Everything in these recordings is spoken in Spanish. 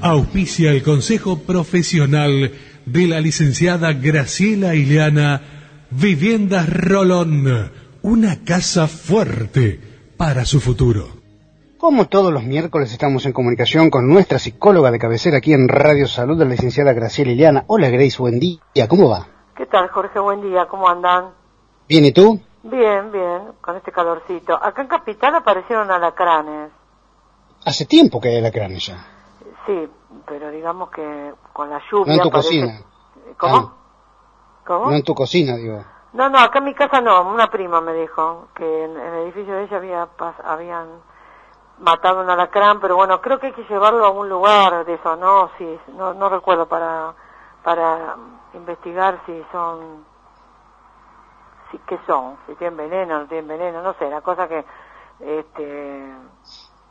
Auspicia el consejo profesional de la licenciada Graciela Ileana Viviendas Rolón. Una casa fuerte para su futuro. Como todos los miércoles estamos en comunicación con nuestra psicóloga de cabecera aquí en Radio Salud, la licenciada Graciela Ileana. Hola Grace, buen día. ¿Cómo va? ¿Qué tal, Jorge? Buen día. ¿Cómo andan? Bien, ¿y tú? Bien, bien, con este calorcito. Acá en Capital aparecieron alacranes. Hace tiempo que hay alacranes ya. Sí, pero digamos que con la lluvia... No en tu parece- cocina. ¿Cómo? Ah, ¿Cómo? no en tu cocina, digo. No, no, acá en mi casa no. Una prima me dijo que en, en el edificio de ella había pas- habían matado un alacrán, pero bueno, creo que hay que llevarlo a un lugar de eso, ¿no? Sí, no, no recuerdo para, para investigar si son... Si, ¿Qué son? Si tienen veneno, no tienen veneno, no sé, la cosa que... este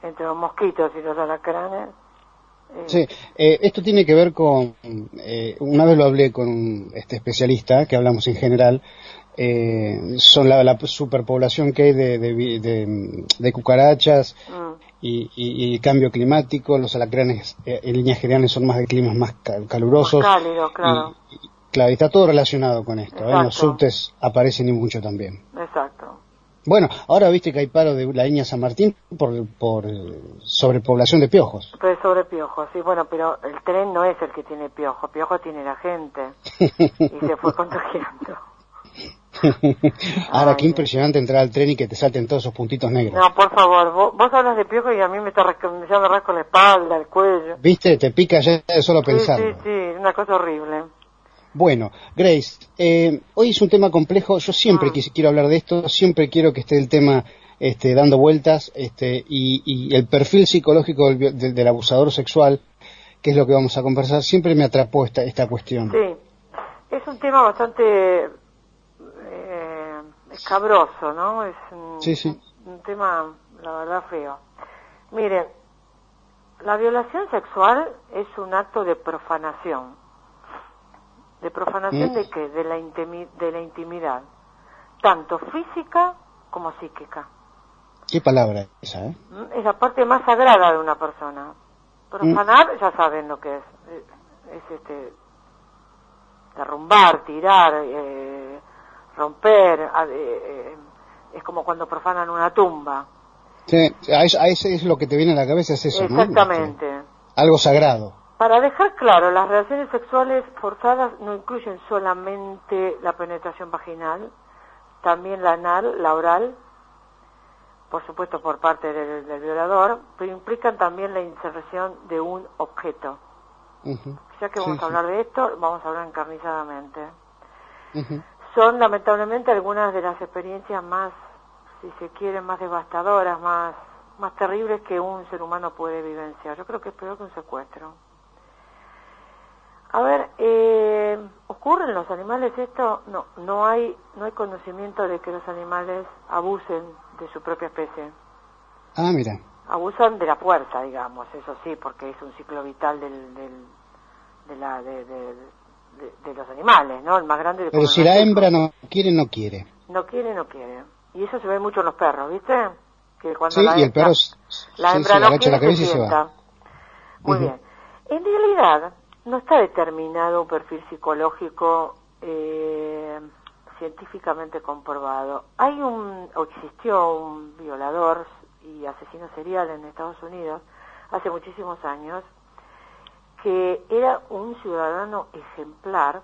entre los mosquitos y los alacranes... Sí, eh, esto tiene que ver con, eh, una vez lo hablé con un este, especialista, que hablamos en general, eh, son la, la superpoblación que hay de, de, de- de cucarachas mm, y, y- y cambio climático, los alacranes eh, en líneas generales son más de climas más ca- calurosos. Más cálido, claro. Y, claro, y está todo relacionado con esto. ¿eh? En los subtes aparecen y mucho también. exacto. Bueno, ahora viste que hay paro de la línea San Martín por, por sobrepoblación de piojos. Pero sobre piojos, sí, bueno, pero el tren no es el que tiene piojo, piojo tiene la gente y se fue contagiando. Ahora, Ay, qué impresionante entrar al tren y que te salten todos esos puntitos negros. No, por favor, vos, vos hablas de piojo y a mí me, está, ya me rasco la espalda, el cuello. ¿Viste? Te pica ya de solo Sí, pensarlo. sí, sí, una cosa horrible. Bueno, Grace, eh, hoy es un tema complejo. Yo siempre Ah. quis- quiero hablar de esto, siempre quiero que esté el tema este, dando vueltas este, y, y el perfil psicológico del, vi- del- del abusador sexual, que es lo que vamos a conversar, siempre me atrapó esta, esta cuestión. Sí, es un tema bastante eh, escabroso, ¿no? Es un, Sí, sí. un tema, la verdad, feo. Miren, la violación sexual es un acto de profanación. ¿De profanación Mm. de qué? De la, intimi- de la intimidad, tanto física como psíquica. Qué palabra esa, ¿eh? ¿Mm? Es la parte más sagrada de una persona. Profanar, ya saben lo que es. Eh, Es este derrumbar, tirar, eh, romper. eh, es como cuando profanan una tumba. Sí, a eso, a eso es lo que te viene a la cabeza, es eso. Exactamente. Algo sagrado. Para dejar claro, las relaciones sexuales forzadas no incluyen solamente la penetración vaginal, también la anal, la oral, por supuesto por parte del, del violador, pero implican también la inserción de un objeto. Ya que Sí, vamos a sí. hablar de esto, vamos a hablar encarnizadamente. Son lamentablemente algunas de las experiencias más, si se quiere, más devastadoras, más, más terribles que un ser humano puede vivenciar. Yo creo que es peor que un secuestro. A ver, eh, ¿ocurre en los animales esto? No, no hay, no hay conocimiento de que los animales abusen de su propia especie. Ah, mira. Abusan de la fuerza, digamos, eso sí, porque es un ciclo vital del, del, de, la, de, de, de- de los animales, ¿no? El más grande de Pero si la hembra no quiere, no quiere. no quiere, no quiere. Y eso se ve mucho en los perros, ¿viste? Que cuando Sí, la y el perro la hembra sí, no quiere, la cabeza se sienta. va. Muy bien. En realidad, no está determinado un perfil psicológico eh, científicamente comprobado. Hay un, o existió un violador y asesino serial en Estados Unidos hace muchísimos años que era un ciudadano ejemplar,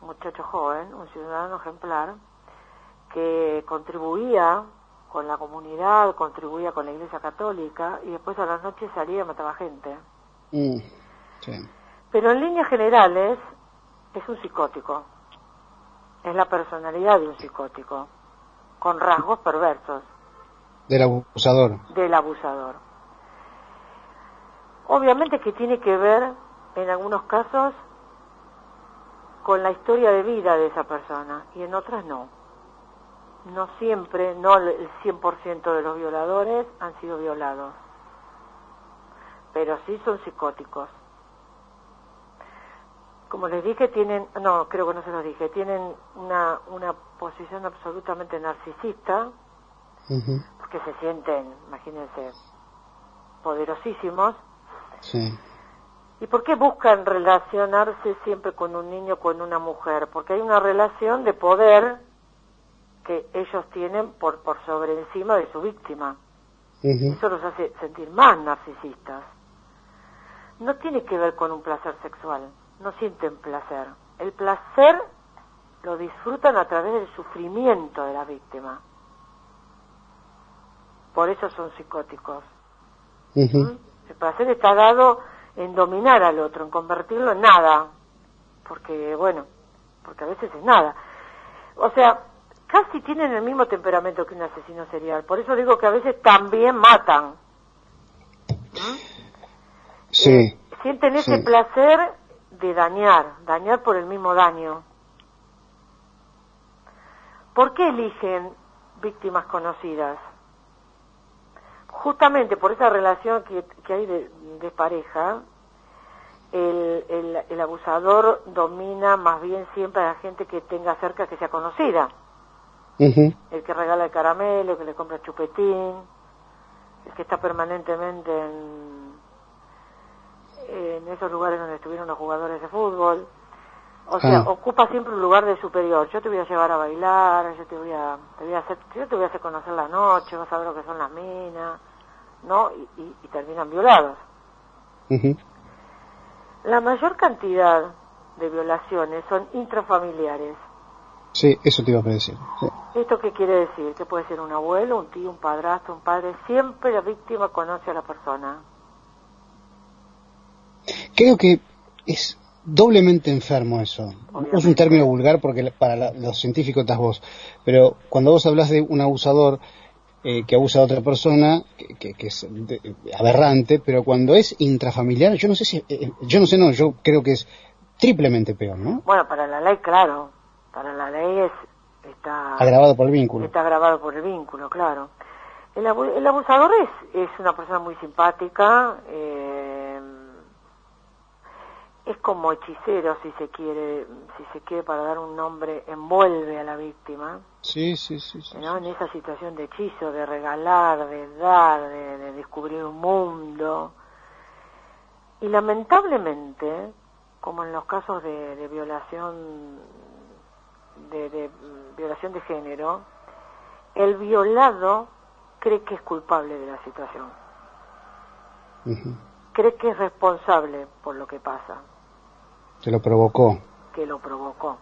muchacho joven, un ciudadano ejemplar, que contribuía con la comunidad, contribuía con la Iglesia Católica y después a las noches salía y mataba gente. Mm, sí. Pero en líneas generales es un psicótico. Es la personalidad de un psicótico, con rasgos perversos Del abusador. del abusador. Obviamente que tiene que ver en algunos casos con la historia de vida de esa persona y en otras no. No siempre, no el 100% de los violadores han sido violados, pero sí son psicóticos. Como les dije, tienen, no, creo que no se los dije, tienen una, una posición absolutamente narcisista, porque se sienten, imagínense, poderosísimos. Sí. ¿Y por qué buscan relacionarse siempre con un niño o con una mujer? Porque hay una relación de poder que ellos tienen por, por sobre encima de su víctima. Eso los hace sentir más narcisistas. No tiene que ver con un placer sexual, no sienten placer. El placer lo disfrutan a través del sufrimiento de la víctima. Por eso son psicóticos. El placer está dado en dominar al otro, en convertirlo en nada, porque bueno, porque a veces es nada. O sea, casi tienen el mismo temperamento que un asesino serial, por eso digo que a veces también matan. Sí. Eh, sienten ese placer de dañar, dañar por el mismo daño. ¿Por qué eligen víctimas conocidas? justamente por esa relación que, hay de, pareja, el, el, abusador domina más bien siempre a la gente que tenga cerca que sea conocida. El que regala el caramelo, el que le compra chupetín, el que está permanentemente en, en esos lugares donde estuvieron los jugadores de fútbol. O sea, ah. ocupa siempre un lugar de superior. Yo te voy a llevar a bailar, yo te voy a, te voy a hacer, yo te voy a hacer conocer la noche, vas a ver lo que son las minas, ¿no? Y, terminan violados. La mayor cantidad de violaciones son intrafamiliares. Sí, eso te iba a decir. ¿Esto qué quiere decir? Que puede ser un abuelo, un tío, un padrastro, un padre. Siempre la víctima conoce a la persona. Creo que es doblemente enfermo eso. Es un término vulgar porque para los científicos estás vos. Pero cuando vos hablas de un abusador, eh, que abusa de otra persona, que, es aberrante, pero cuando es intrafamiliar, yo no sé si, eh, yo no sé, no, yo creo que es triplemente peor, ¿no? Bueno, para la ley, claro, para la ley es, está... Agravado por el vínculo. Está agravado por el vínculo, claro. El, el abusador es, es una persona muy simpática, eh, es como hechicero si se quiere si se quiere para dar un nombre envuelve a la víctima. Sí sí sí, en esa situación de hechizo de regalar de dar de, descubrir un mundo. Y lamentablemente como en los casos de, violación de, violación de género el violado cree que es culpable de la situación. Cree que es responsable por lo que pasa que lo provocó. Que lo provocó.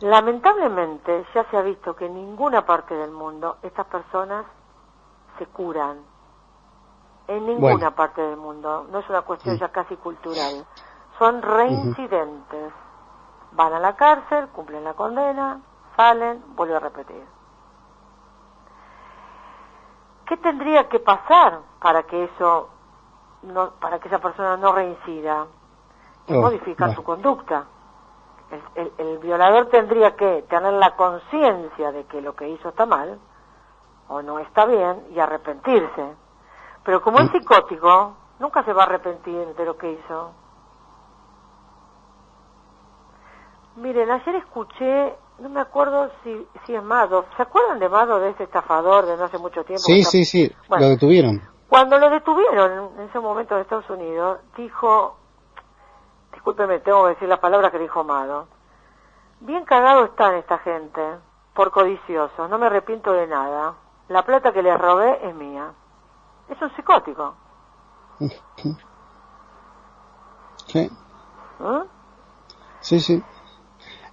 Lamentablemente ya se ha visto que en ninguna parte del mundo estas personas se curan. En ninguna parte del mundo. No es una cuestión ya casi cultural. Son reincidentes. Van a la cárcel, cumplen la condena, salen, vuelven a repetir. ¿Qué tendría que pasar para que eso no, para que esa persona no reincida, oh, modificar su conducta. El, violador tendría que tener la conciencia de que lo que hizo está mal o no está bien y arrepentirse. Pero como es mm. psicótico, nunca se va a arrepentir de lo que hizo. Miren, ayer escuché, no me acuerdo si, si es Mado, ¿se acuerdan de Mado, de ese estafador de no hace mucho tiempo? Sí, sí, sí, lo detuvieron. Cuando lo detuvieron en ese momento en Estados Unidos, dijo, discúlpeme, tengo que decir las palabras que dijo Amado, bien cagado están esta gente, por codiciosos, no me arrepiento de nada, la plata que les robé es mía. Es un psicótico. Sí. ¿Eh? Sí, sí.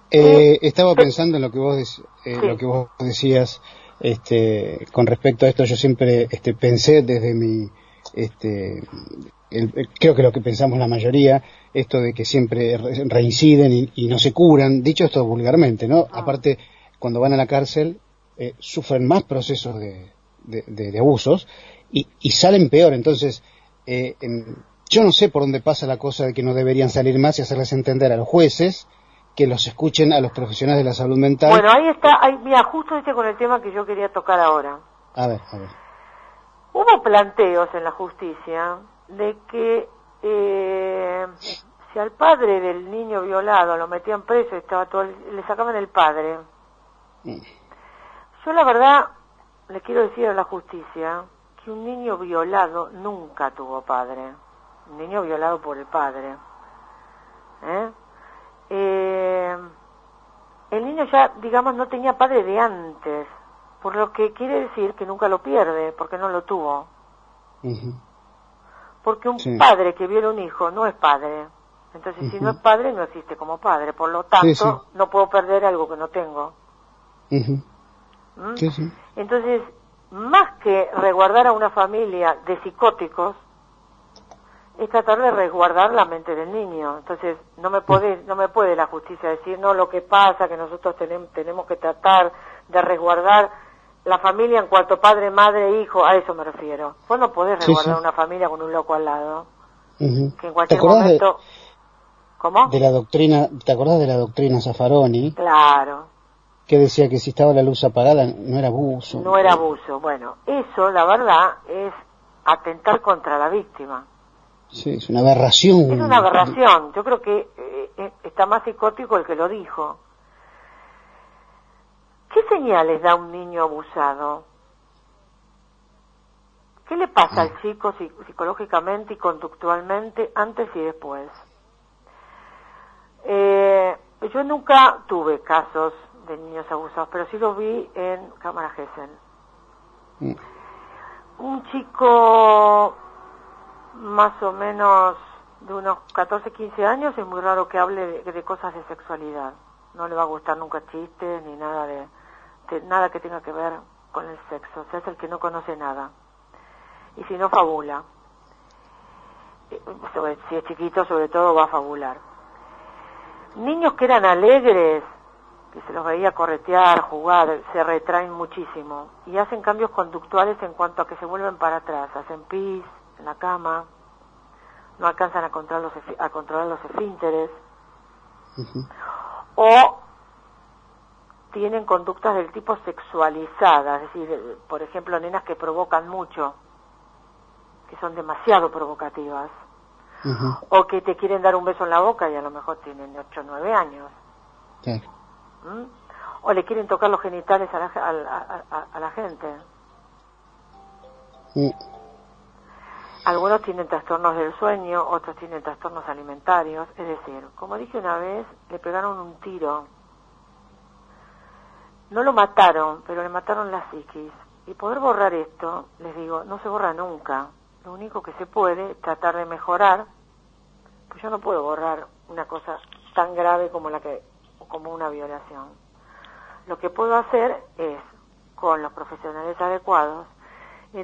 Eh, estaba pensando en lo que vos, eh, lo que vos decías este, con respecto a esto yo siempre este, pensé desde mi, este, creo que lo que pensamos la mayoría, esto de que siempre reinciden y, no se curan, dicho esto vulgarmente, ¿no? Ah. Aparte, cuando van a la cárcel, eh, sufren más procesos de, de, abusos y, salen peor. Entonces, eh, yo no sé por dónde pasa la cosa de que no deberían salir más y hacerles entender a los jueces que los escuchen a los profesionales de la salud mental. Bueno, ahí está, ahí, mira, justo este con el tema que yo quería tocar ahora. A ver, a ver. Hubo planteos en la justicia de que eh, si al padre del niño violado lo metían preso estaba todo, le sacaban el padre. Mm. Yo la verdad le quiero decir a la justicia que un niño violado nunca tuvo padre. Un niño violado por el padre. ¿Eh? Eh, el niño ya, digamos, no tenía padre de antes, por lo que quiere decir que nunca lo pierde, porque no lo tuvo. Porque un Sí. padre que viola un hijo no es padre. Entonces, si no es padre, no existe como padre. Por lo tanto, Sí, sí. no puedo perder algo que no tengo. ¿Mm? Entonces, más que resguardar a una familia de psicóticos, es tratar de resguardar la mente del niño. Entonces, no me puede, no me puede la justicia decir, no, lo que pasa, que nosotros tenemos, tenemos que tratar de resguardar la familia en cuanto padre, madre, hijo, a eso me refiero. Vos no podés Sí, resguardar sí. una familia con un loco al lado, Ujú. que en ¿Te cualquier de, momento... ¿Cómo? de la doctrina, te acordás de la doctrina Zaffaroni Claro. que decía que si estaba la luz apagada no era abuso? No era abuso. Bueno, eso, la verdad, es atentar contra la víctima. Sí, es una aberración. Es una aberración. Yo creo que eh, eh, está más psicótico el que lo dijo. ¿Qué señales da un niño abusado? ¿Qué le pasa al chico psi- psicológicamente y conductualmente antes y después? Eh, yo nunca tuve casos de niños abusados, pero sí los vi en Cámara Gesell. Mm. Un chico más o menos de unos 14, 15 años es muy raro que hable de, de cosas de sexualidad. No le va a gustar nunca chistes ni nada de, nada que tenga que ver con el sexo. O sea, es el que no conoce nada. Y si no, fabula. Eh, si es chiquito, sobre todo, va a fabular. Niños que eran alegres, que se los veía corretear, jugar, se retraen muchísimo y hacen cambios conductuales en cuanto a que se vuelven para atrás, hacen pis en la cama, no alcanzan a controlar los, a controlar los esfínteres o tienen conductas del tipo sexualizada, es decir, por ejemplo, nenas que provocan mucho, que son demasiado provocativas, o que te quieren dar un beso en la boca y a lo mejor tienen 8 o 9 años. Claro. ¿m? O le quieren tocar los genitales a la, a, a- a- a la gente. Mm. Algunos tienen trastornos del sueño, otros tienen trastornos alimentarios. Es decir, como dije una vez, le pegaron un tiro. No lo mataron, pero le mataron la psiquis. Y poder borrar esto, les digo, no se borra nunca. Lo único que se puede es tratar de mejorar. Pues yo no puedo borrar una cosa tan grave como la que como una violación. Lo que puedo hacer es, con los profesionales adecuados,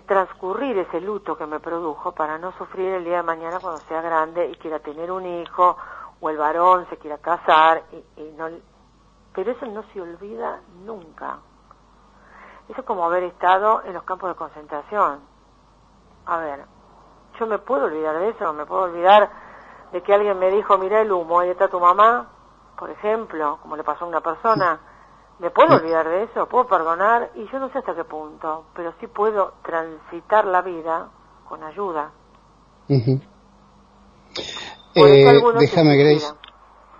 transcurrir ese luto que me produjo para no sufrir el día de mañana cuando sea grande y quiera tener un hijo o el varón se quiera casar y, y no pero eso no se olvida nunca. Eso es como haber estado en los campos de concentración. A ver yo me puedo olvidar de eso me puedo olvidar de que alguien me dijo mira el humo ahí está tu mamá por ejemplo como le pasó a una persona ¿Me puedo olvidar de eso? ¿Puedo perdonar? Y yo no sé hasta qué punto, pero sí puedo transitar la vida con ayuda. Por eso Eh, déjame, Grace,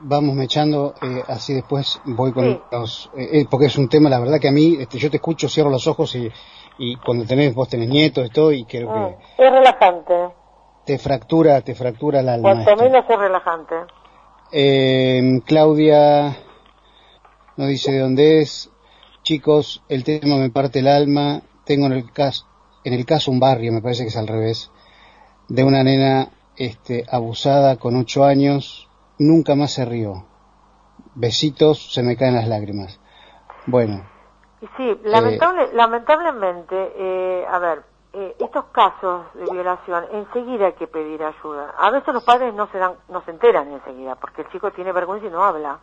vamos mechando, eh, así después voy con Sí. los... eh, eh, porque es un tema, la verdad que a mí, este, yo te escucho, cierro los ojos y, y cuando tenés, vos tenés nietos y todo, y creo Mm, que Es relajante, te fractura, te fractura el alma. cuanto menos es relajante. Eh, Claudia nos dice de dónde es. Chicos, el tema me parte el alma. Tengo en el caso, en el caso un barrio, me parece que es al revés, de una nena este, abusada con ocho años. Nunca más se rió. Besitos, se me caen las lágrimas. Bueno, sí, lamentable, lamentablemente, eh, a ver, eh, estos casos de violación, enseguida hay que pedir ayuda. A veces los padres no se dan, no se enteran enseguida, porque el chico tiene vergüenza y no habla.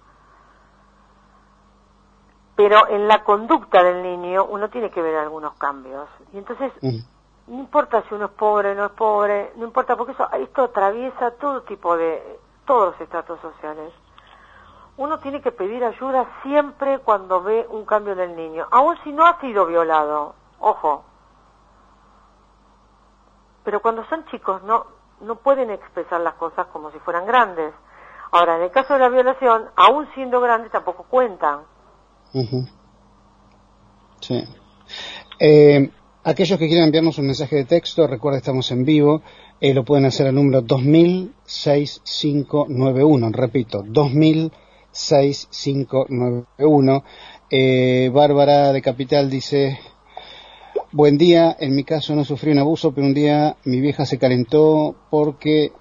Pero en la conducta del niño uno tiene que ver algunos cambios. Y entonces mm, no importa si uno es pobre, no es pobre, no importa, porque eso, esto atraviesa todo tipo de, todos los estratos sociales. Uno tiene que pedir ayuda siempre cuando ve un cambio en el niño, aun si no ha sido violado, ojo. Pero cuando son chicos no, no pueden expresar las cosas como si fueran grandes. Ahora, en el caso de la violación, aún siendo grandes, tampoco cuentan. Sí. Eh, aquellos que quieran enviarnos un mensaje de texto, recuerden estamos en vivo, eh, lo pueden hacer al número 206591, repito, 206591. Eh, Bárbara de Capital dice, buen día, en mi caso no sufrí un abuso, pero un día mi vieja se calentó porque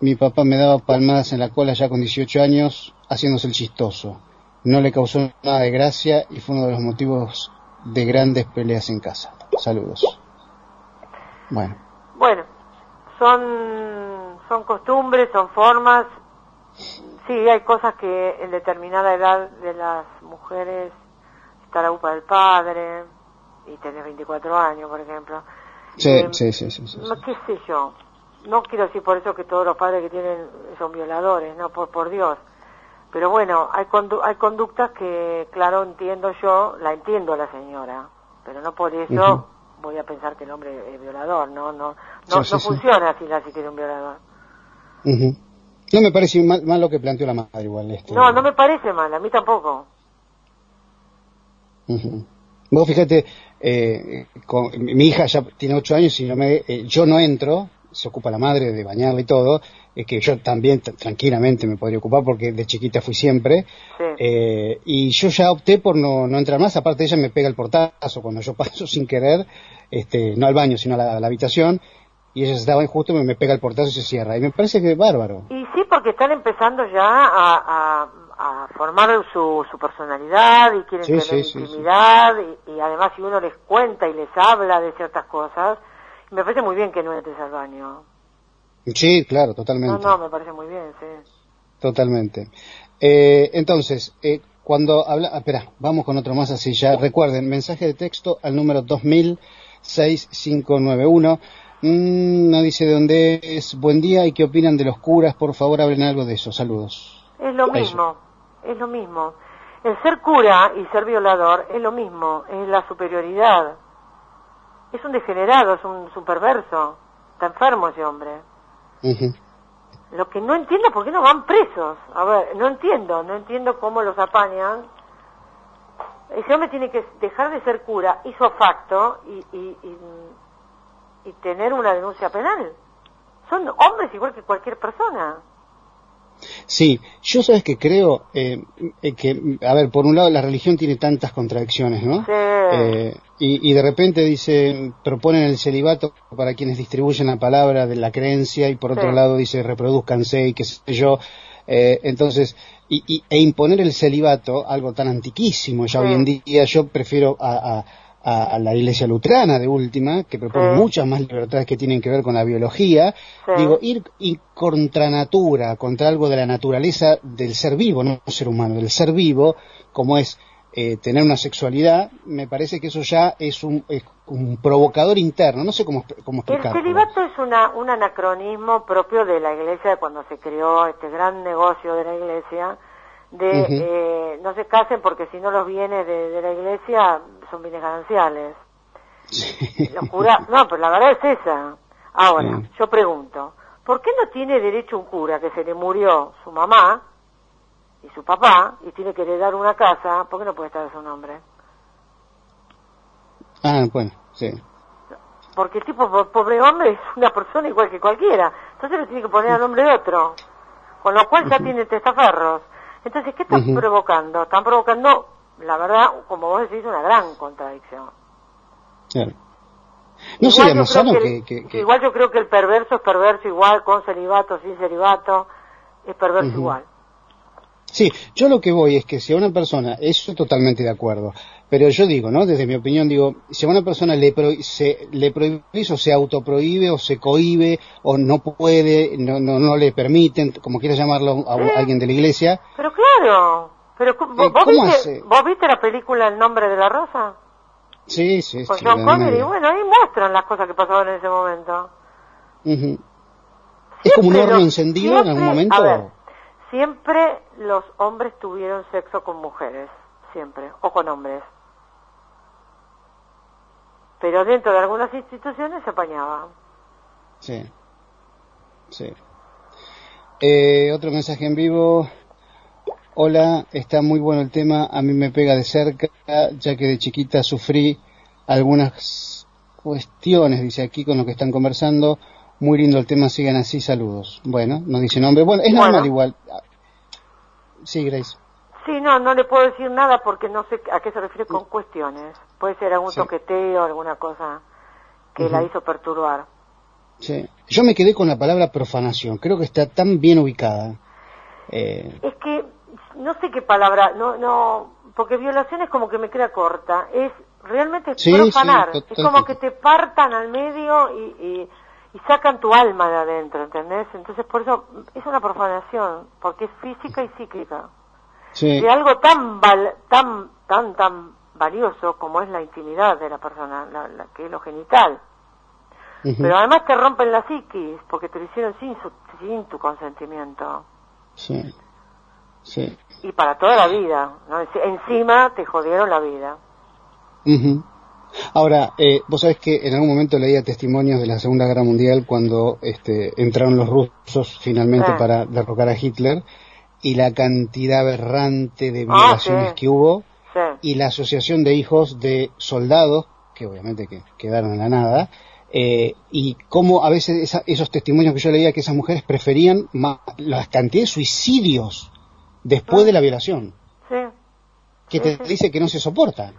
mi papá me daba palmadas en la cola ya con 18 años, haciéndose el chistoso. No le causó nada de gracia y fue uno de los motivos de grandes peleas en casa. Saludos. Bueno. Bueno, son, son costumbres, son formas. Sí, hay cosas que en determinada edad de las mujeres está la upa del padre y tenés 24 años, por ejemplo. Sí, eh, sí, sí, sí, sí, ¿Qué sé yo? No quiero decir por eso que todos los padres que tienen son violadores, no, por, por Dios. Pero bueno, hay, hay conductas que, claro, entiendo yo, la entiendo a la señora, pero no por eso voy a pensar que el hombre es violador, no, no, no, funciona así la psique de un violador. No me parece mal, lo que planteó la madre igual. Este, no, no me parece mal, a mí tampoco. Vos fíjate, eh, con, mi hija ya tiene ocho años y no me, eh, yo no entro, se ocupa la madre de bañarla y todo, es que yo también tranquilamente me podría ocupar porque de chiquita fui siempre, eh, y yo ya opté por no, no entrar más, aparte ella me pega el portazo cuando yo paso sin querer, este, no al baño sino a la, habitación, y ella estaba injusto, me, me pega el portazo y se cierra, y me parece que es bárbaro. Y sí, porque están empezando ya a, a, formar su, su personalidad y quieren tener intimidad, y, y además si uno les cuenta y les habla de ciertas cosas, me parece muy bien que no entres al baño. Sí, claro, totalmente. No, no, me parece muy bien, sí. Totalmente. Eh, entonces, eh, cuando habla... Ah, espera, vamos con otro más así ya. Recuerden, mensaje de texto al número 206591. Mm, no dice de dónde es. Buen día y qué opinan de los curas. Por favor, hablen algo de eso. Saludos. Es lo mismo, es lo mismo. El ser cura y ser violador es lo mismo, es la superioridad es un degenerado, es un, superverso. Está enfermo ese hombre. Lo que no entiendo, ¿por qué no van presos? A ver, no entiendo, no entiendo cómo los apañan. Ese hombre tiene que dejar de ser cura, hizo facto y, y, y, y tener una denuncia penal. Son hombres igual que cualquier persona. Sí, yo sabes que creo eh, eh, que, a ver, por un lado la religión tiene tantas contradicciones, ¿no? Sí. Eh, y, de repente dice, proponen el celibato para quienes distribuyen la palabra de la creencia y por otro lado dice, reproduzcanse y qué sé yo. entonces, y, e imponer el celibato, algo tan antiquísimo ya hoy en día, yo prefiero a a, la iglesia luterana de última, que propone muchas más libertades que tienen que ver con la biología, digo, ir, contra natura, contra algo de la naturaleza del ser vivo, no ser humano, del ser vivo, como es eh, tener una sexualidad, me parece que eso ya es un, un provocador interno, no sé cómo, cómo explicarlo. El celibato es una, un anacronismo propio de la iglesia de cuando se creó este gran negocio de la iglesia, de eh, no se casen porque si no los bienes de, la iglesia son bienes gananciales. no, pero la verdad es esa. Ahora, yo pregunto, ¿por qué no tiene derecho un cura que se le murió su mamá y su papá y tiene que heredar una casa? ¿Por qué no puede estar a su nombre? Ah, bueno, sí. Porque el tipo pobre hombre es una persona igual que cualquiera. Entonces le tiene que poner a nombre de otro. Con lo cual ya tiene testaferros. Entonces, ¿qué están provocando? Están provocando, la verdad, como vos decís, una gran contradicción. Claro. No igual, yo que, igual yo creo que el perverso es perverso igual, con celibato, sin celibato, es perverso igual. Sí, yo lo que voy es que si a una persona, eso totalmente de acuerdo, pero yo digo, ¿no? Desde mi opinión digo, si a una persona le, se, le prohíbe o se autoprohíbe o se cohíbe o no puede, no, no, no le permiten, como quiera llamarlo a, alguien de la iglesia. Pero claro, pero ¿vos, viste, ¿vos viste la película El nombre de la rosa? Sí, sí, Con John Connery, bueno, ahí muestran las cosas que pasaban en ese momento. Ujú. ¿Es como un horno encendido en algún momento? A ver, siempre los hombres tuvieron sexo con mujeres, siempre, o con hombres. Pero dentro de algunas instituciones se apañaba. Sí. Sí. Eh, otro mensaje en vivo. Hola, está muy bueno el tema. A mí me pega de cerca, ya que de chiquita sufrí algunas cuestiones, dice aquí, con lo que están conversando. Muy lindo el tema, sigan así, saludos. Bueno, no dice nombre. Bueno, es Bueno. normal igual. Sí, Grace. Sí, no, no le puedo decir nada porque no sé a qué se refiere con cuestiones. Puede ser algún Sí. toqueteo, alguna cosa que la hizo perturbar. Sí. Yo me quedé con la palabra profanación. Creo que está tan bien ubicada. Eh, Es que no sé qué palabra, no, no, porque violación es como que me queda corta. Es realmente es Sí, profanar. sí, es como que te partan al medio y, y, y sacan tu alma de adentro, ¿entendés? Entonces por eso es una profanación, porque es física y psíquica. sí. De algo tan val- tan tan tan valioso como es la intimidad de la persona, la, la- que es lo genital. Pero además te rompen la psiquis porque te lo hicieron sin, su- sin tu consentimiento. Sí. Sí. y para toda la vida. Encima te jodieron la vida. Ujú. Ahora, eh, vos sabés que en algún momento leía testimonios de la Segunda Guerra Mundial cuando este, entraron los rusos finalmente Ah. para derrocar a Hitler y la cantidad aberrante de Ah, violaciones sí. que hubo Sí. y la asociación de hijos de soldados, que obviamente que quedaron en la nada, eh, y cómo a veces esa- esos testimonios que yo leía que esas mujeres preferían ma- la cantidad de suicidios después de la violación, sí. que te dice que no se soportan.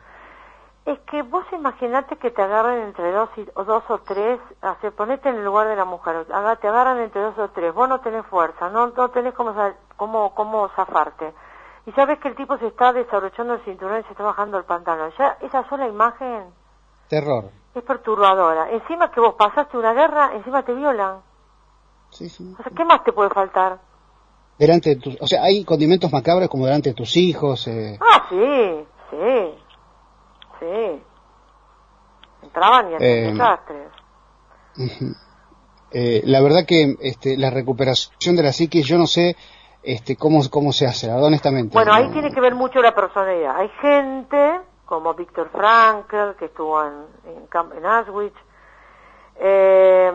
Es que vos imaginate que te agarran entre dos, y, o dos o tres, hace, ponete en el lugar de la mujer, te agarran entre dos o tres, vos no tenés fuerza, no, no tenés cómo, cómo, cómo zafarte. Y sabes que el tipo se está desabrochando el cinturón y se está bajando el pantalón. Ya esa sola imagen Terror. es perturbadora. Encima que vos pasaste una guerra, encima te violan. Sí, sí. O sea, ¿qué más te puede faltar? Delante de tus, o sea, hay condimentos macabros como delante de tus hijos. Eh, Ah, sí, sí, sí. Entraban y hacían Eh, desastres. Eh, la verdad que este, la recuperación de la psique, yo no sé este, cómo, cómo se hace, honestamente. Bueno, ahí No- tiene que ver mucho la personalidad. Hay gente como Víctor Frankl, que estuvo en, en, en Auschwitz, eh,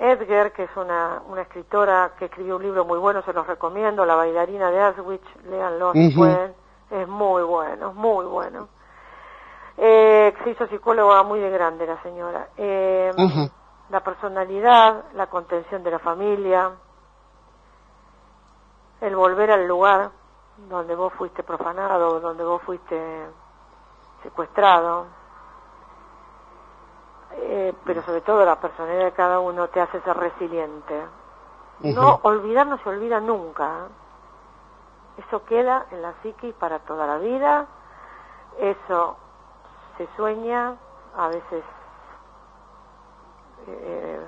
Edgar, que es una, una escritora que escribió un libro muy bueno, se los recomiendo, La bailarina de Auschwitz, léanlo si Ujú. pueden, es muy bueno, es muy bueno. Eh, se hizo psicóloga muy de grande la señora. Eh, la personalidad, la contención de la familia, el volver al lugar donde vos fuiste profanado, donde vos fuiste secuestrado, eh, pero sobre todo la personalidad de cada uno te hace ser resiliente. No olvidar no se olvida nunca. ¿eh? Eso queda en la psiquis para toda la vida. Eso se sueña, a veces eh,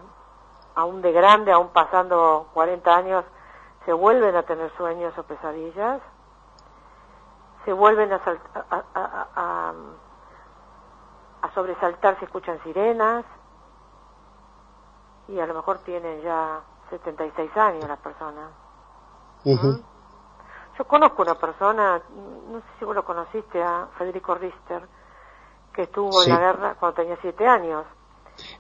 aún de grande, aún pasando 40 años, se vuelven a tener sueños o pesadillas, se vuelven a, a, a- a- a- sobresaltar si escuchan sirenas, y a lo mejor tienen ya 76 años la persona. Ujú. Yo conozco una persona, no sé si vos lo conociste, a Federico Richter, que estuvo Sí. en la guerra cuando tenía 7 años.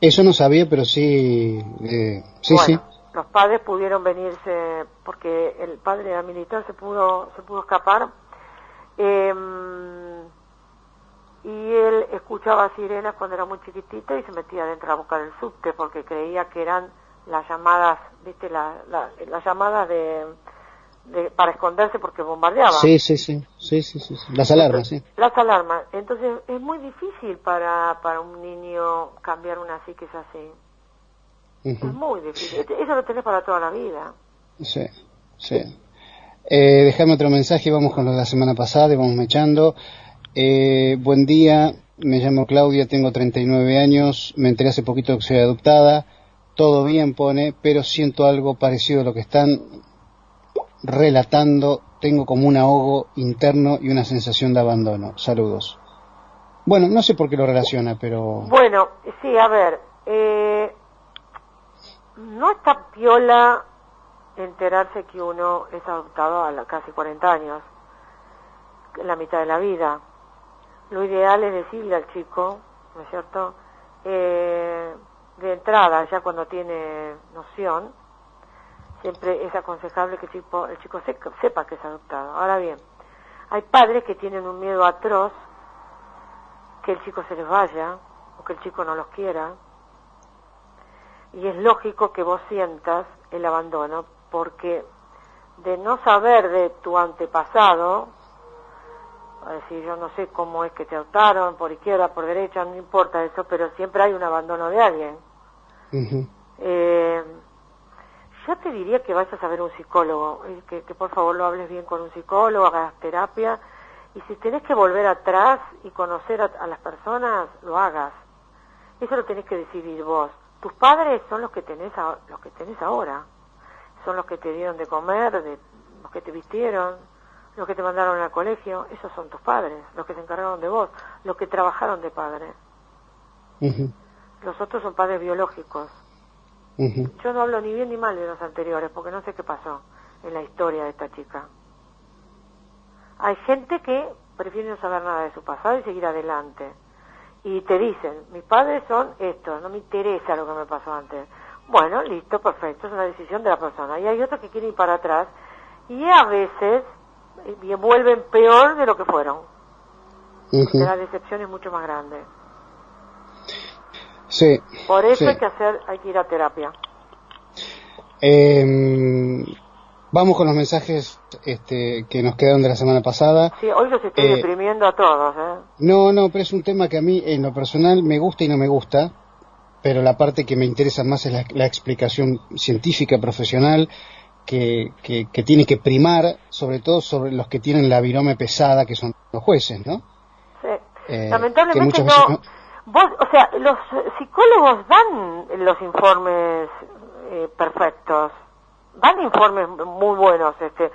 Eso no sabía, pero sí, eh, sí, bueno, sí. los padres pudieron venirse porque el padre era militar, se pudo se pudo escapar. Eh, y él escuchaba sirenas cuando era muy chiquitito y se metía dentro a buscar el subte porque creía que eran las llamadas, viste, la, la- las llamadas de, de- para esconderse porque bombardeaban. Sí, sí, sí, sí, sí. Las alarmas, sí. Las alarmas. Entonces es muy difícil para, para un niño cambiar una psiquis así. Es Ujú. muy difícil. Eso lo tenés para toda la vida. Sí, sí. Eh, déjame otro mensaje, vamos con lo de la semana pasada y vamos mechando. Eh, buen día, me llamo Claudia, tengo 39 años, me enteré hace poquito que soy adoptada, todo bien pone, pero siento algo parecido a lo que están relatando, tengo como un ahogo interno y una sensación de abandono. Saludos. Bueno, no sé por qué lo relaciona, pero... Bueno, sí, a ver, eh, no está piola enterarse que uno es adoptado a casi 40 años, la mitad de la vida. Lo ideal es decirle al chico, ¿no es cierto?, eh, de entrada, ya cuando tiene noción, siempre es aconsejable que el chico, el chico sepa que es adoptado. Ahora bien, hay padres que tienen un miedo atroz que el chico se les vaya o que el chico no los quiera. Y es lógico que vos sientas el abandono porque de no saber de tu antepasado, es decir, yo no sé cómo es que te adoptaron, por izquierda, por derecha, no importa eso, pero siempre hay un abandono de alguien. eh, yo te diría que vayas a ver un psicólogo, que, que por favor lo hables bien con un psicólogo, hagas terapia, y si tenés que volver atrás y conocer a, las personas, lo hagas. Eso lo tenés que decidir vos. Tus padres son los que tenés, los que tenés ahora. Son los que te dieron de comer, de, los que te vistieron, los que te mandaron al colegio. Esos son tus padres, los que se encargaron de vos, los que trabajaron de padre. Los otros son padres biológicos. Yo no hablo ni bien ni mal de los anteriores porque no sé qué pasó en la historia de esta chica. Hay gente que prefiere no saber nada de su pasado y seguir adelante. Y te dicen, mis padres son estos, no me interesa lo que me pasó antes. Bueno, listo, perfecto, es una decisión de la persona. Y hay otros que quieren ir para atrás y a veces eh, vuelven peor de lo que fueron. la decepción es mucho más grande. Sí. Por eso hay que hacer, hay que ir a terapia. Eh, Vamos con los mensajes este, que nos quedaron de la semana pasada. Sí, hoy los estoy eh, deprimiendo a todos. ¿eh? No, no, pero es un tema que a mí en lo personal me gusta y no me gusta, pero la parte que me interesa más es la, explicación científica, profesional, que, que, tiene que primar, sobre todo sobre los que tienen la virome pesada, que son los jueces, ¿no? Sí. Eh, Lamentablemente no, Vos, o sea, los psicólogos dan los informes eh, perfectos dan informes muy buenos, este,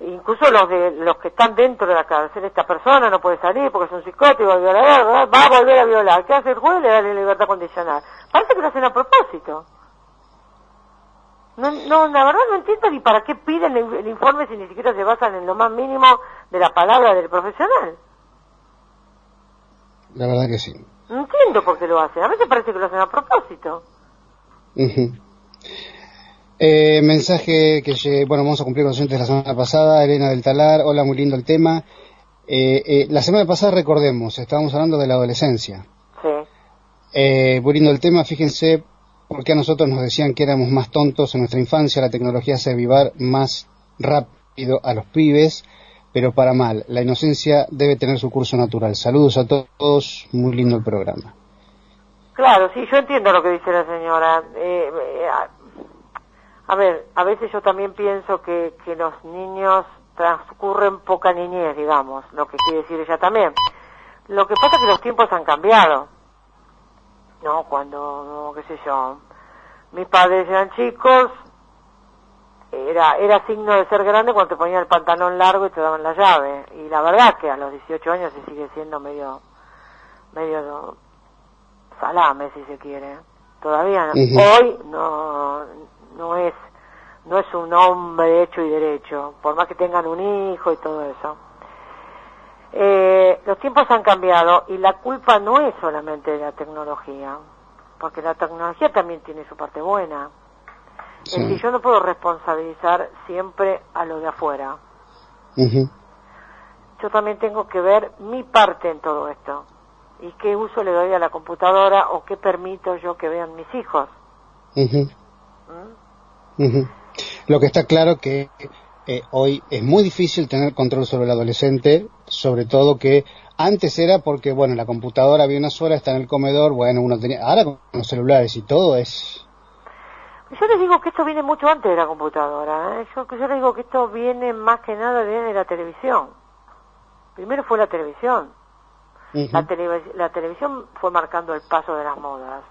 incluso los de los que están dentro de la cárcel, esta persona no puede salir porque es un psicótico, violador, va a volver a violar, ¿qué hace el juez? Le da libertad condicional. Parece que lo hacen a propósito. No, no, la verdad no entiendo ni para qué piden el, informe si ni siquiera se basan en lo más mínimo de la palabra del profesional. La verdad que sí. No entiendo por qué lo hacen. A veces parece que lo hacen a propósito. Eh, mensaje que, bueno, vamos a cumplir con los de la semana pasada. Elena del Talar, hola, muy lindo el tema. Eh, eh, la semana pasada, recordemos, estábamos hablando de la adolescencia. Sí. muy lindo el tema, fíjense, porque a nosotros nos decían que éramos más tontos en nuestra infancia, la tecnología hace vivar más rápido a los pibes, pero para mal. La inocencia debe tener su curso natural. Saludos a todos, muy lindo el programa. Claro, sí, yo entiendo lo que dice la señora. A ver, a veces yo también pienso que, que los niños transcurren poca niñez, digamos, lo que quiere decir ella también. Lo que pasa es que los tiempos han cambiado. No, cuando, qué sé yo, mis padres eran chicos, era, era signo de ser grande cuando te ponían el pantalón largo y te daban la llave. Y la verdad que a los 18 años se sigue siendo medio, medio salame, si se quiere. Todavía no. Hoy no, no es no es un hombre hecho y derecho, por más que tengan un hijo y todo eso. Eh, los tiempos han cambiado y la culpa no es solamente de la tecnología, porque la tecnología también tiene su parte buena. Es decir, yo no puedo responsabilizar siempre a lo de afuera. Yo también tengo que ver mi parte en todo esto y qué uso le doy a la computadora o qué permito yo que vean mis hijos. Lo que está claro que eh, hoy es muy difícil tener control sobre el adolescente, sobre todo que antes era porque, bueno, la computadora había una sola, está en el comedor, bueno, uno tenía... Ahora con los celulares y todo es... Yo les digo que esto viene mucho antes de la computadora. ¿eh? Yo, yo les digo que esto viene más que nada de la televisión. Primero fue la televisión. la, la televisión fue marcando el paso de las modas.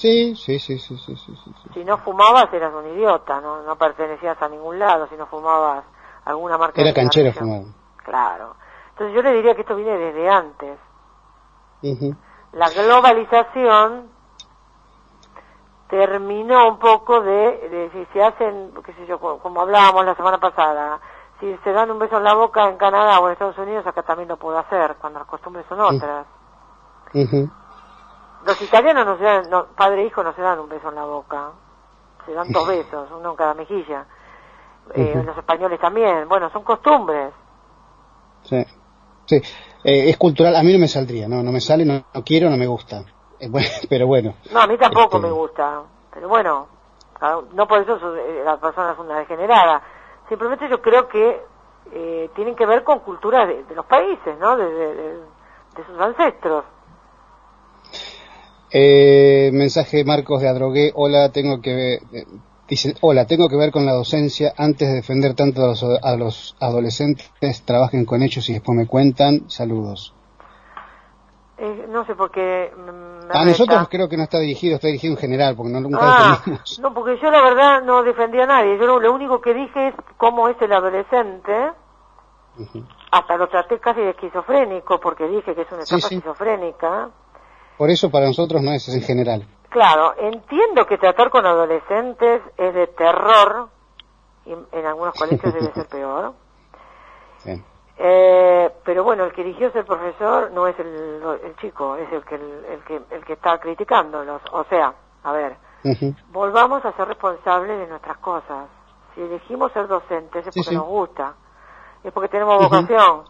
Sí, sí, sí, sí, sí, sí, Si no fumabas eras un idiota, no, no pertenecías a ningún lado, si no fumabas alguna marca Era canchero fumado. Claro. Entonces yo le diría que esto viene desde antes. La globalización terminó un poco de, si se hacen, qué sé yo, como hablábamos la semana pasada, si se dan un beso en la boca en Canadá o en Estados Unidos, acá también lo puedo hacer, cuando las costumbres son otras. Los italianos no se dan, no, padre e hijo no se dan un beso en la boca, se dan dos besos, uno en cada mejilla. Eh, los españoles también, bueno, son costumbres. Sí, sí, eh, es cultural, a mí no me saldría, no, no me sale, no, quiero, no me gusta, eh, pero bueno. No, a mí tampoco este me gusta, pero bueno, no por eso la persona es una degenerada, simplemente yo creo que tienen que ver con culturas de, los países, ¿no? de sus ancestros. Eh, mensaje Marcos de Adrogué, hola, tengo que eh, dice, hola, tengo que ver con la docencia, antes de defender tanto a los, adolescentes, trabajen con ellos y después me cuentan, saludos. Eh, no sé por qué... A nosotros creo que no está dirigido, está dirigido en general, porque no, nunca ah, No, porque yo la verdad no defendía a nadie, yo lo, único que dije es cómo es el adolescente, hasta lo traté casi de esquizofrénico, porque dije que es una etapa esquizofrénica, por eso para nosotros no es en general. Claro, entiendo que tratar con adolescentes es de terror, y en algunos colegios debe ser peor. Eh, pero bueno, el que eligió ser profesor no es el, chico, es el que el, que el que está criticándolos. O sea, a ver, volvamos a ser responsables de nuestras cosas. Si elegimos ser docentes es porque nos gusta, es porque tenemos vocación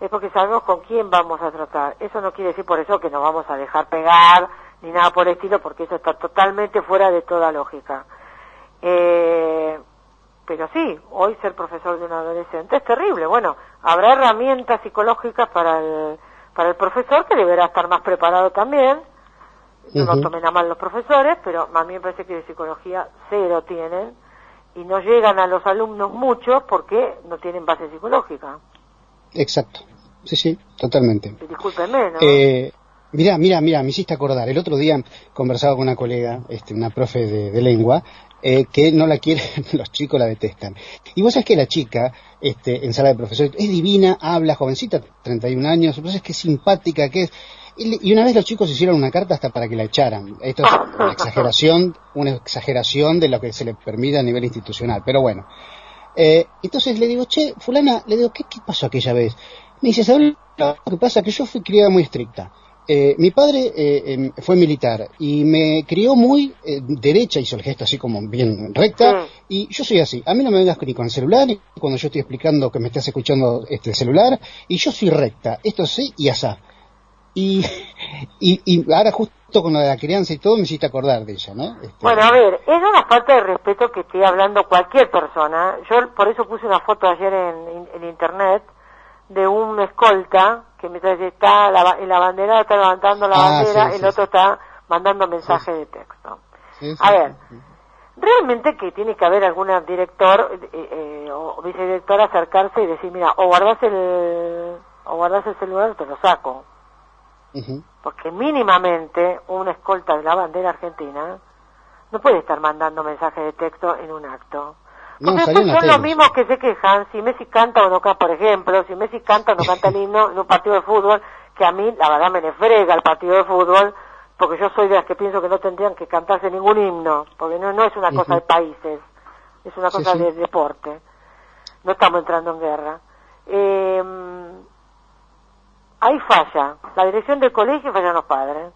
es porque sabemos con quién vamos a tratar. Eso no quiere decir por eso que nos vamos a dejar pegar ni nada por el estilo, porque eso está totalmente fuera de toda lógica. Eh, pero sí, hoy ser profesor de un adolescente es terrible. Bueno, habrá herramientas psicológicas para el, para el profesor que deberá estar más preparado también. No lo tomen a mal los profesores, pero a mí me parece que de psicología cero tienen y no llegan a los alumnos mucho porque no tienen base psicológica. Exacto. Sí, sí, totalmente. Discúlpeme, ¿no? Eh, mira, mira, mira, me hiciste acordar. El otro día conversaba con una colega, este, una profe de, lengua, eh, que no la quiere, los chicos la detestan. Y vos sabés que la chica, este, en sala de profesores, es divina, habla, jovencita, 31 años, es que simpática, que es... Y una vez los chicos hicieron una carta hasta para que la echaran. Esto es una exageración, una exageración de lo que se le permite a nivel institucional. Pero bueno, eh, entonces le digo, che, fulana, le digo, ¿qué, qué pasó aquella vez? Me dice, ¿sabes lo que pasa? Que yo fui criada muy estricta. Eh, mi padre eh, em, fue militar y me crió muy derecha, hizo el gesto así como bien recta, y yo soy así. A mí no me vengas ni con el celular, ni cuando yo estoy explicando que me estás escuchando este celular, y yo soy recta, esto sí y asá. Y, y, y ahora justo con lo de la crianza y todo me hiciste acordar de ella, ¿no? Este, bueno, a ver, es una falta de respeto que esté hablando cualquier persona. Yo por eso puse una foto ayer en, internet de un escolta que mientras está la, la bandera está levantando la ah, bandera, el otro está mandando mensaje de texto. a ver, realmente que tiene que haber algún director eh, eh, o vicedirector acercarse y decir, mira, o guardas el o guardas el celular o te lo saco porque mínimamente una escolta de la bandera argentina no puede estar mandando mensajes de texto en un acto. Porque son los mismos que se quejan si Messi canta o no canta, por ejemplo, si Messi canta o no canta el himno en un partido de fútbol, que a mí la verdad me le frega el partido de fútbol, porque yo soy de las que pienso que no tendrían que cantarse ningún himno, porque no, no es una cosa de países, es una cosa de deporte. No estamos entrando en guerra. Eh, ahí falla. La dirección del colegio falla los padres.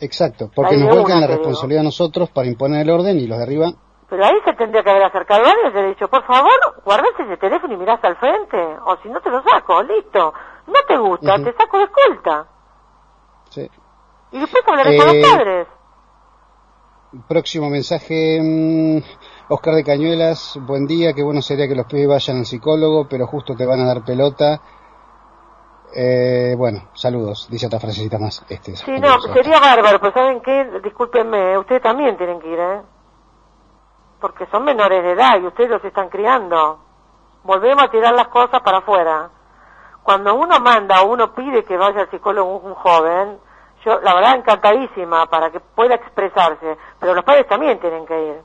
Exacto, porque nos vuelcan la responsabilidad a nosotros para imponer el orden y los de arriba. Pero ahí se tendría que haber acercado a alguien y dicho, por favor, guardate ese teléfono y mirás al frente, o si no te lo saco, listo. No te gusta, te saco de escolta. Sí. Y después hablaré con los eh, padres. Próximo mensaje, mm, Oscar de Cañuelas, buen día, qué bueno sería que los pibes vayan al psicólogo, pero justo te van a dar pelota eh, bueno, saludos, dice otra frasecita más. Este, sí, no, sería bárbaro, pero ¿saben qué? Discúlpenme, ustedes también tienen que ir, ¿eh? Porque son menores de edad y ustedes los están criando. Volvemos a tirar las cosas para afuera. Cuando uno manda o uno pide que vaya al psicólogo un, joven, yo la verdad encantadísima para que pueda expresarse, pero los padres también tienen que ir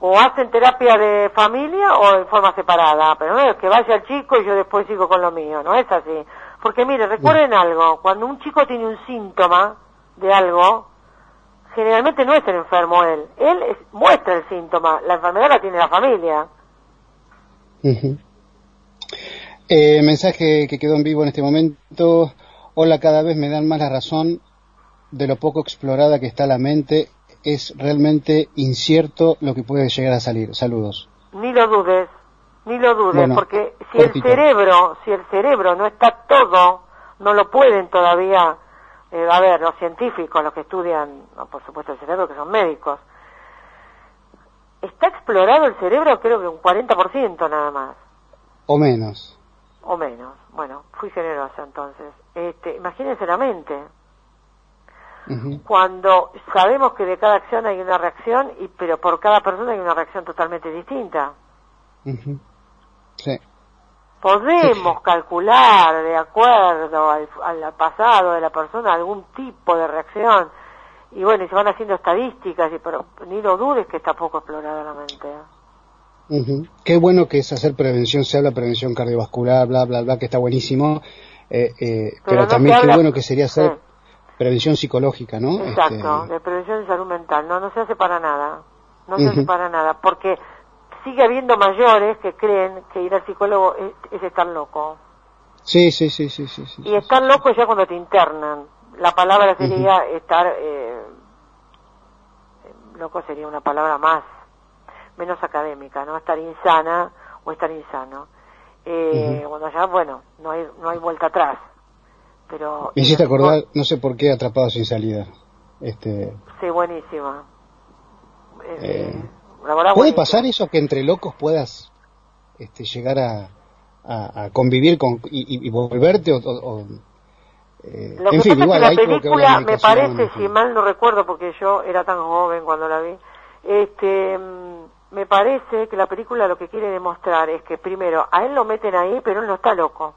o hacen terapia de familia o en forma separada, pero no es que vaya el chico y yo después sigo con lo mío, no es así, Porque mire, recuerden algo, cuando un chico tiene un síntoma de algo, generalmente no es el enfermo él, él muestra el síntoma, la enfermedad la tiene la familia. eh, mensaje que quedó en vivo en este momento, hola, cada vez me dan más la razón de lo poco explorada que está la mente, es realmente incierto lo que puede llegar a salir. Saludos. Ni lo dudes, ni lo dudes, porque si el cerebro, si el cerebro no está todo, no lo pueden todavía, eh, a ver, los científicos, los que estudian, por supuesto el cerebro, que son médicos, está explorado el cerebro creo que un 40% nada más. O menos. O menos. Bueno, fui generosa entonces. Este, imagínense la mente cuando sabemos que de cada acción hay una reacción, y pero por cada persona hay una reacción totalmente distinta. sí. Podemos calcular de acuerdo al, pasado de la persona algún tipo de reacción. Y bueno, y se van haciendo estadísticas, y, pero ni lo dudes que está poco explorada la mente. Qué bueno que es hacer prevención, se habla prevención cardiovascular, bla, bla, bla, que está buenísimo, eh, eh, pero, también qué bueno que sería hacer prevención psicológica, ¿no? Exacto, este, de prevención de salud mental. No, no se hace para nada. No se hace para nada. Porque sigue habiendo mayores que creen que ir al psicólogo es, estar loco. Sí, sí, sí, sí, sí, Y estar loco ya cuando te internan. La palabra sería estar... Eh, loco sería una palabra más, menos académica, ¿no? Estar insana o estar insano. Eh, Cuando ya, bueno, no hay, no hay vuelta atrás. Pero, Me hiciste acordar, no sé por qué, Atrapado sin salida. Este... Sí, buenísima. Eh, eh ¿Puede pasar eso que entre locos puedas este, llegar a, a, convivir con, y, volverte o, eh, Lo que pasa es que la película me parece, si mal no recuerdo, porque yo era tan joven cuando la vi, este, mm, me parece que la película lo que quiere demostrar es que primero a él lo meten ahí, pero él no está loco.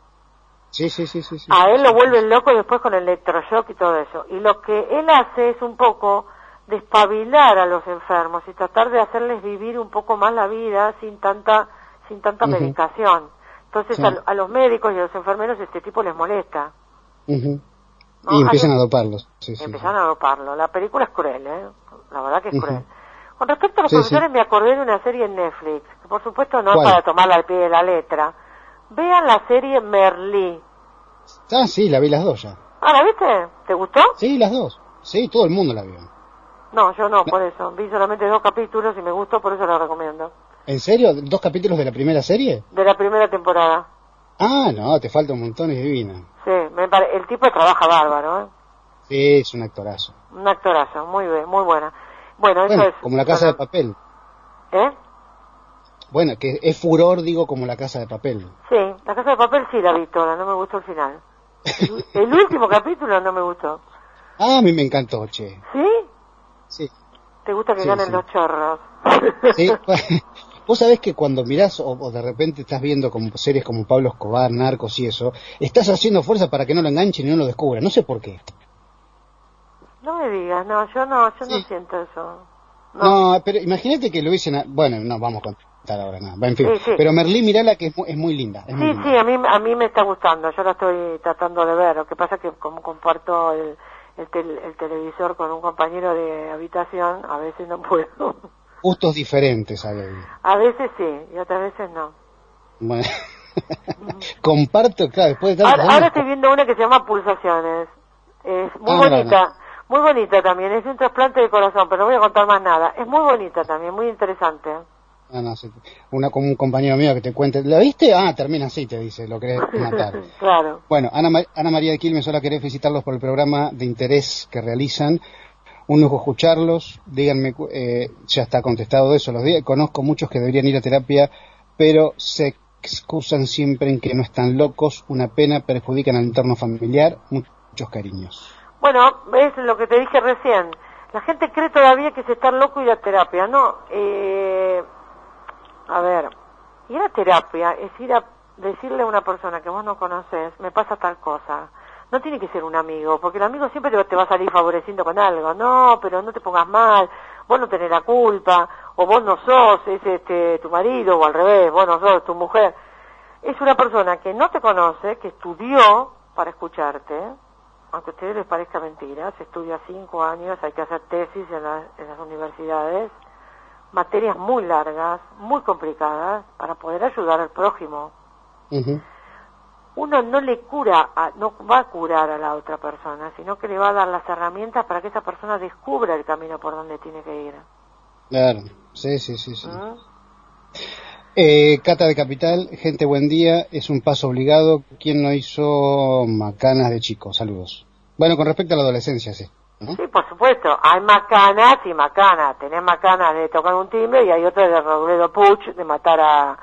Sí, sí, sí, sí, A él lo vuelven loco después con el electroshock y todo eso. Y lo que él hace es un poco despabilar a los enfermos y tratar de hacerles vivir un poco más la vida sin tanta sin tanta medicación. Entonces a, los médicos y a los enfermeros este tipo les molesta. Y empiezan a, doparlos. Sí, empiezan a doparlo. La película es cruel, ¿eh? La verdad que es cruel. Con respecto a los profesores, me acordé de una serie en Netflix, que por supuesto no es para tomarla al pie de la letra, Vean la serie Merlí. Ah, sí, la vi las dos ya. Ah, ¿la viste? ¿Te gustó? Sí, las dos. Sí, todo el mundo la vio. No, yo no, por eso. Vi solamente dos capítulos y me gustó, por eso la recomiendo. ¿En serio? ¿Dos capítulos de la primera serie? De la primera temporada. Ah, no, te falta un montón, es divina. Sí, me el tipo trabaja bárbaro, ¿eh? Sí, es un actorazo. Un actorazo, muy bien, muy buena. Bueno, eso es... Como la casa de papel. ¿Eh? Bueno, que es furor, digo, como la casa de papel. Sí, la casa de papel sí la vi toda, no me gustó el final. El, último capítulo no me gustó. Ah, a mí me encantó, che. ¿Sí? Sí. ¿Te gusta que ganen los chorros? Sí, vos sabés que cuando mirás o, de repente estás viendo como series como Pablo Escobar, Narcos y eso, estás haciendo fuerza para que no lo enganchen y no lo descubran. No sé por qué. No me digas, no, yo no, yo no siento eso. No, pero imagínate que lo dicen, bueno, no, vamos con ahora nada. En fin, pero Merlí, mirala que es muy, es muy linda. sí, sí, a mí, a mí me está gustando, yo la estoy tratando de ver, lo que pasa es que como comparto el, el, televisor con un compañero de habitación, a veces no puedo. Gustos diferentes hay A veces sí, y otras veces no. Bueno, comparto, claro, después de ahora, ahora, estoy viendo una que se llama Pulsaciones, es muy ah, bonita. Muy bonita también, es un trasplante de corazón, pero no voy a contar más nada. Es muy bonita también, muy interesante. Ah, no, una como un compañero mío que te cuente, ¿la viste? Ah, termina así, te dice, lo querés matar. claro. Bueno, Ana, Ana María de Quilmes, solo querés felicitarlos por el programa de interés que realizan. Un lujo escucharlos. Díganme, eh, ya está contestado eso los días. Conozco muchos que deberían ir a terapia, pero se excusan siempre en que no están locos. Una pena, perjudican al entorno familiar. Muchos cariños. Bueno, es lo que te dije recién. La gente cree todavía que es estar loco y a terapia. No, eh, a ver, ir a terapia es ir a decirle a una persona que vos no conoces, me pasa tal cosa. No tiene que ser un amigo, porque el amigo siempre te va a salir favoreciendo con algo. No, pero no te pongas mal, vos no tenés la culpa, o vos no sos, es este, tu marido, o al revés, vos no sos tu mujer. Es una persona que no te conoce, que estudió para escucharte, aunque a ustedes les parezca mentira, se estudia cinco años, hay que hacer tesis en, las universidades, materias muy largas, muy complicadas, para poder ayudar al prójimo. Uno no le cura, no va a curar a la otra persona, sino que le va a dar las herramientas para que esa persona descubra el camino por donde tiene que ir. Claro, sí, sí, sí. sí. ¿Mm? Eh, Cata de Capital, gente, buen día. Es un paso obligado. ¿Quién no hizo macanas de chico? Saludos. Bueno, con respecto a la adolescencia, sí. Sí, por supuesto. Hay macanas y macanas. Tenés macanas de tocar un timbre y hay otras de Robledo Puch de matar a,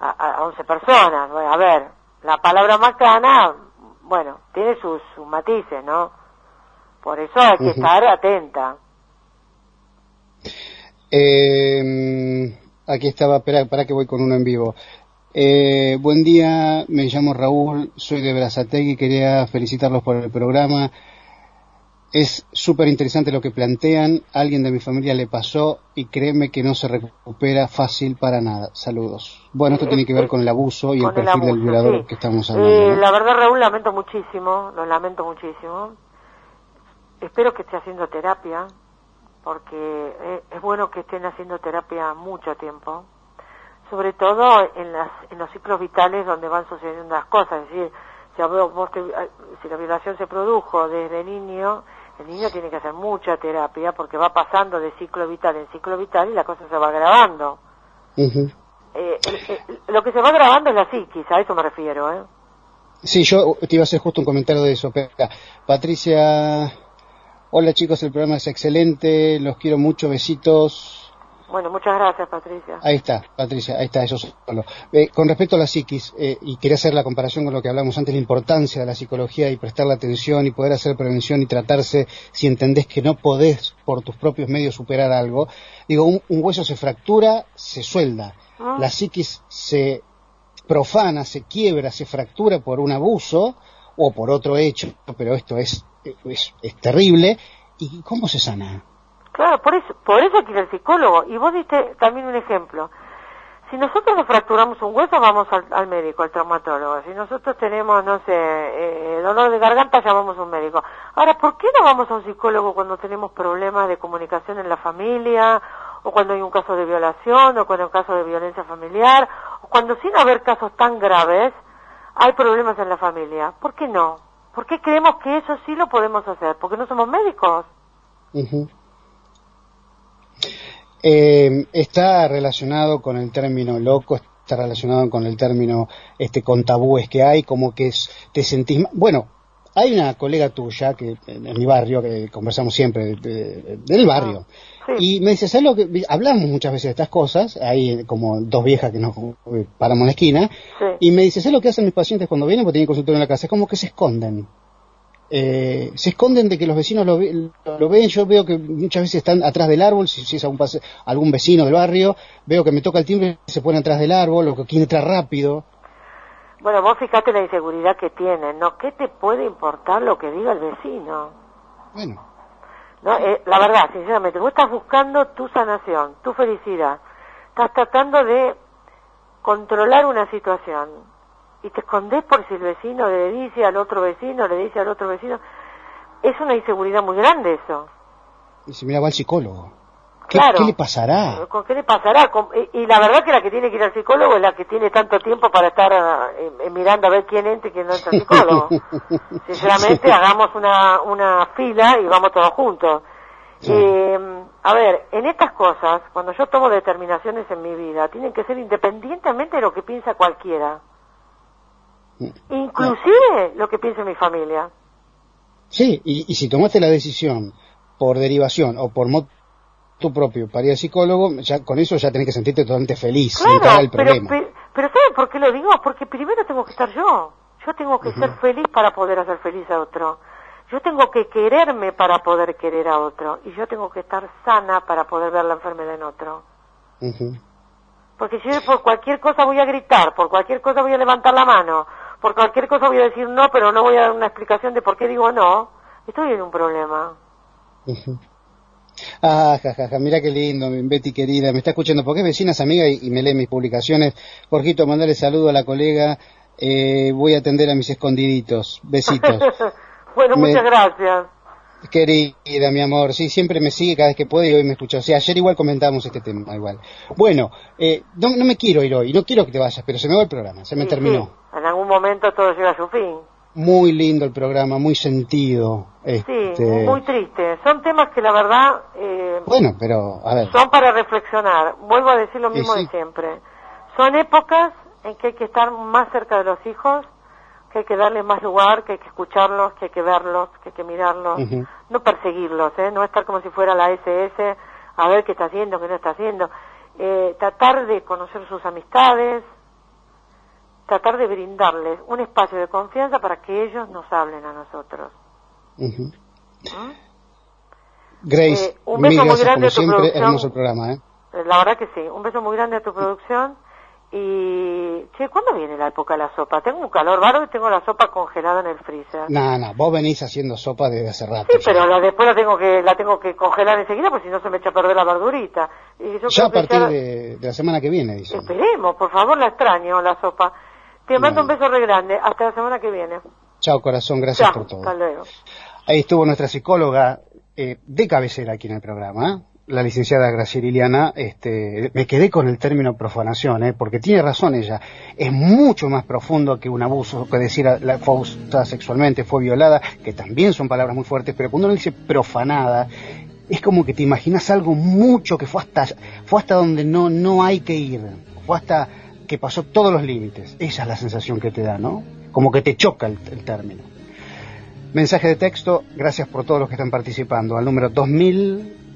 a, 11 personas. a ver, la palabra macana, bueno, tiene sus, matices, ¿no? Por eso hay que estar atenta. Eh, Aquí estaba, espera, para que voy con uno en vivo. Eh, buen día, me llamo Raúl, soy de Brazategui, quería felicitarlos por el programa. Es súper interesante lo que plantean, alguien de mi familia le pasó y créeme que no se recupera fácil para nada. Saludos. Bueno, esto tiene que ver con el abuso y el perfil del violador que estamos hablando. Eh, la verdad, Raúl, lamento muchísimo, lo lamento muchísimo. Espero que esté haciendo terapia, porque eh, es bueno que estén haciendo terapia mucho tiempo, sobre todo en, las, en los ciclos vitales donde van sucediendo las cosas, es decir, si, si la violación se produjo desde niño, el niño tiene que hacer mucha terapia porque va pasando de ciclo vital en ciclo vital y la cosa se va agravando. Eh, lo que se va agravando es la psiquis, a eso me refiero. ¿eh? Sí, yo te iba a hacer justo un comentario de eso. Patricia Hola chicos, el programa es excelente, los quiero mucho, besitos. Bueno, muchas gracias Patricia. Ahí está, Patricia, ahí está, eso solo. Eh, con respecto a la psiquis, eh, y quería hacer la comparación con lo que hablamos antes, la importancia de la psicología y prestarle atención y poder hacer prevención y tratarse si entendés que no podés por tus propios medios superar algo. Digo, un, hueso se fractura, se suelda. Ah. La psiquis se profana, se quiebra, se fractura por un abuso o por otro hecho, pero esto es es, es terrible. ¿Y cómo se sana? Claro, por eso, por eso quiere el psicólogo. Y vos diste también un ejemplo. Si nosotros nos fracturamos un hueso, vamos al, médico, al traumatólogo. Si nosotros tenemos, no sé, eh, dolor de garganta, llamamos a un médico. Ahora, ¿por qué no vamos a un psicólogo cuando tenemos problemas de comunicación en la familia, o cuando hay un caso de violación, o cuando hay un caso de violencia familiar, o cuando sin haber casos tan graves, hay problemas en la familia? ¿Por qué no? ¿Por qué creemos que eso sí lo podemos hacer? Porque no somos médicos. Eh, está relacionado con el término loco, está relacionado con el término este con tabúes que hay, como que es, te sentís... Bueno, hay una colega tuya que en mi barrio, que conversamos siempre del barrio, ah, y me dice, ¿sabes lo que? Hablamos muchas veces de estas cosas, hay como dos viejas que nos paramos en la esquina, y me dice, ¿sabes lo que hacen mis pacientes cuando vienen? Porque tienen consultorio en la casa, es como que se esconden. Eh, se esconden de que los vecinos lo, ven, yo veo que muchas veces están atrás del árbol, si, es algún, algún vecino del barrio, veo que me toca el timbre, se pone atrás del árbol, o que quiere entrar rápido, bueno, vos fijate la inseguridad que tienen, ¿no? ¿Qué te puede importar lo que diga el vecino? Bueno. No, eh, la verdad, sinceramente, vos estás buscando tu sanación, tu felicidad. Estás tratando de controlar una situación y te escondes por si el vecino le dice al otro vecino, le dice al otro vecino. Es una inseguridad muy grande eso. Y si mira, va al psicólogo. ¿Qué, le pasará? ¿Con qué le pasará? y, la verdad que la que tiene que ir al psicólogo es la que tiene tanto tiempo para estar eh, mirando a ver quién entra y quién no entra al psicólogo. Sinceramente, hagamos una, una fila y vamos todos juntos. Eh, a ver, en estas cosas, cuando yo tomo determinaciones en mi vida, tienen que ser independientemente de lo que piensa cualquiera. Inclusive lo que piense mi familia. Sí, y, y si tomaste la decisión por derivación o por tu propio para ir al psicólogo, ya con eso ya tenés que sentirte totalmente feliz, claro, el problema. Pero, pero, ¿sabes por qué lo digo? Porque primero tengo que estar yo. Yo tengo que ser feliz para poder hacer feliz a otro. Yo tengo que quererme para poder querer a otro. Y yo tengo que estar sana para poder ver la enfermedad en otro. Porque si yo por cualquier cosa voy a gritar, por cualquier cosa voy a levantar la mano, por cualquier cosa voy a decir no, pero no voy a dar una explicación de por qué digo no, estoy en un problema. Ah, jajaja, mira qué lindo, Betty querida, me está escuchando porque es vecina, amiga y, me lee mis publicaciones. Jorgito, mandale saludo a la colega Eh, voy a atender a mis escondiditos. Besitos. bueno, muchas gracias. Querida, mi amor, sí, siempre me sigue cada vez que puede y hoy me escuchó. O sea, ayer igual comentamos este tema, igual. Bueno, eh, no, me quiero ir hoy, no quiero que te vayas, pero se me va el programa, se me terminó. En algún momento todo llega a su fin. Muy lindo el programa, muy sentido. Sí, este, muy triste. Son temas que la verdad... Eh, bueno, pero, a ver. Son para reflexionar. Vuelvo a decir lo mismo de siempre. Son épocas en que hay que estar más cerca de los hijos, que hay que darles más lugar, que hay que escucharlos, que hay que verlos, que hay que mirarlos, no perseguirlos, ¿eh? no estar como si fuera la SS a ver qué está haciendo, qué no está haciendo. Eh, tratar de conocer sus amistades, tratar de brindarles un espacio de confianza para que ellos nos hablen a nosotros. ¿Mm? Grace, eh, un beso muy grande a tu siempre, hermoso el programa, ¿eh? La verdad que sí, un beso muy grande a tu producción y, che, ¿cuándo viene la época de la sopa? Tengo un calor bárbaro y tengo la sopa congelada en el freezer. No, no, vos venís haciendo sopa desde hace rato. Sí, pero la, después la tengo que la tengo que congelar enseguida porque si no se me echa a perder la verdurita. Y ya a partir de, la semana que viene, dice. Esperemos, por favor, la extraño, la sopa. Te mando un beso re grande. Hasta la semana que viene. Chao, corazón, gracias por todo. Hasta luego. Ahí estuvo nuestra psicóloga eh, de cabecera aquí en el programa. La licenciada Graciela Liliana, este, me quedé con el término profanación, ¿eh? porque tiene razón ella, es mucho más profundo que un abuso, que decir la, fue abusada sexualmente, fue violada, que también son palabras muy fuertes, pero cuando uno dice profanada, es como que te imaginas algo mucho que fue hasta, fue hasta donde no, no hay que ir, fue hasta que pasó todos los límites. Esa es la sensación que te da, ¿no? Como que te choca el, el término. Mensaje de texto, gracias por todos los que están participando, al número 2000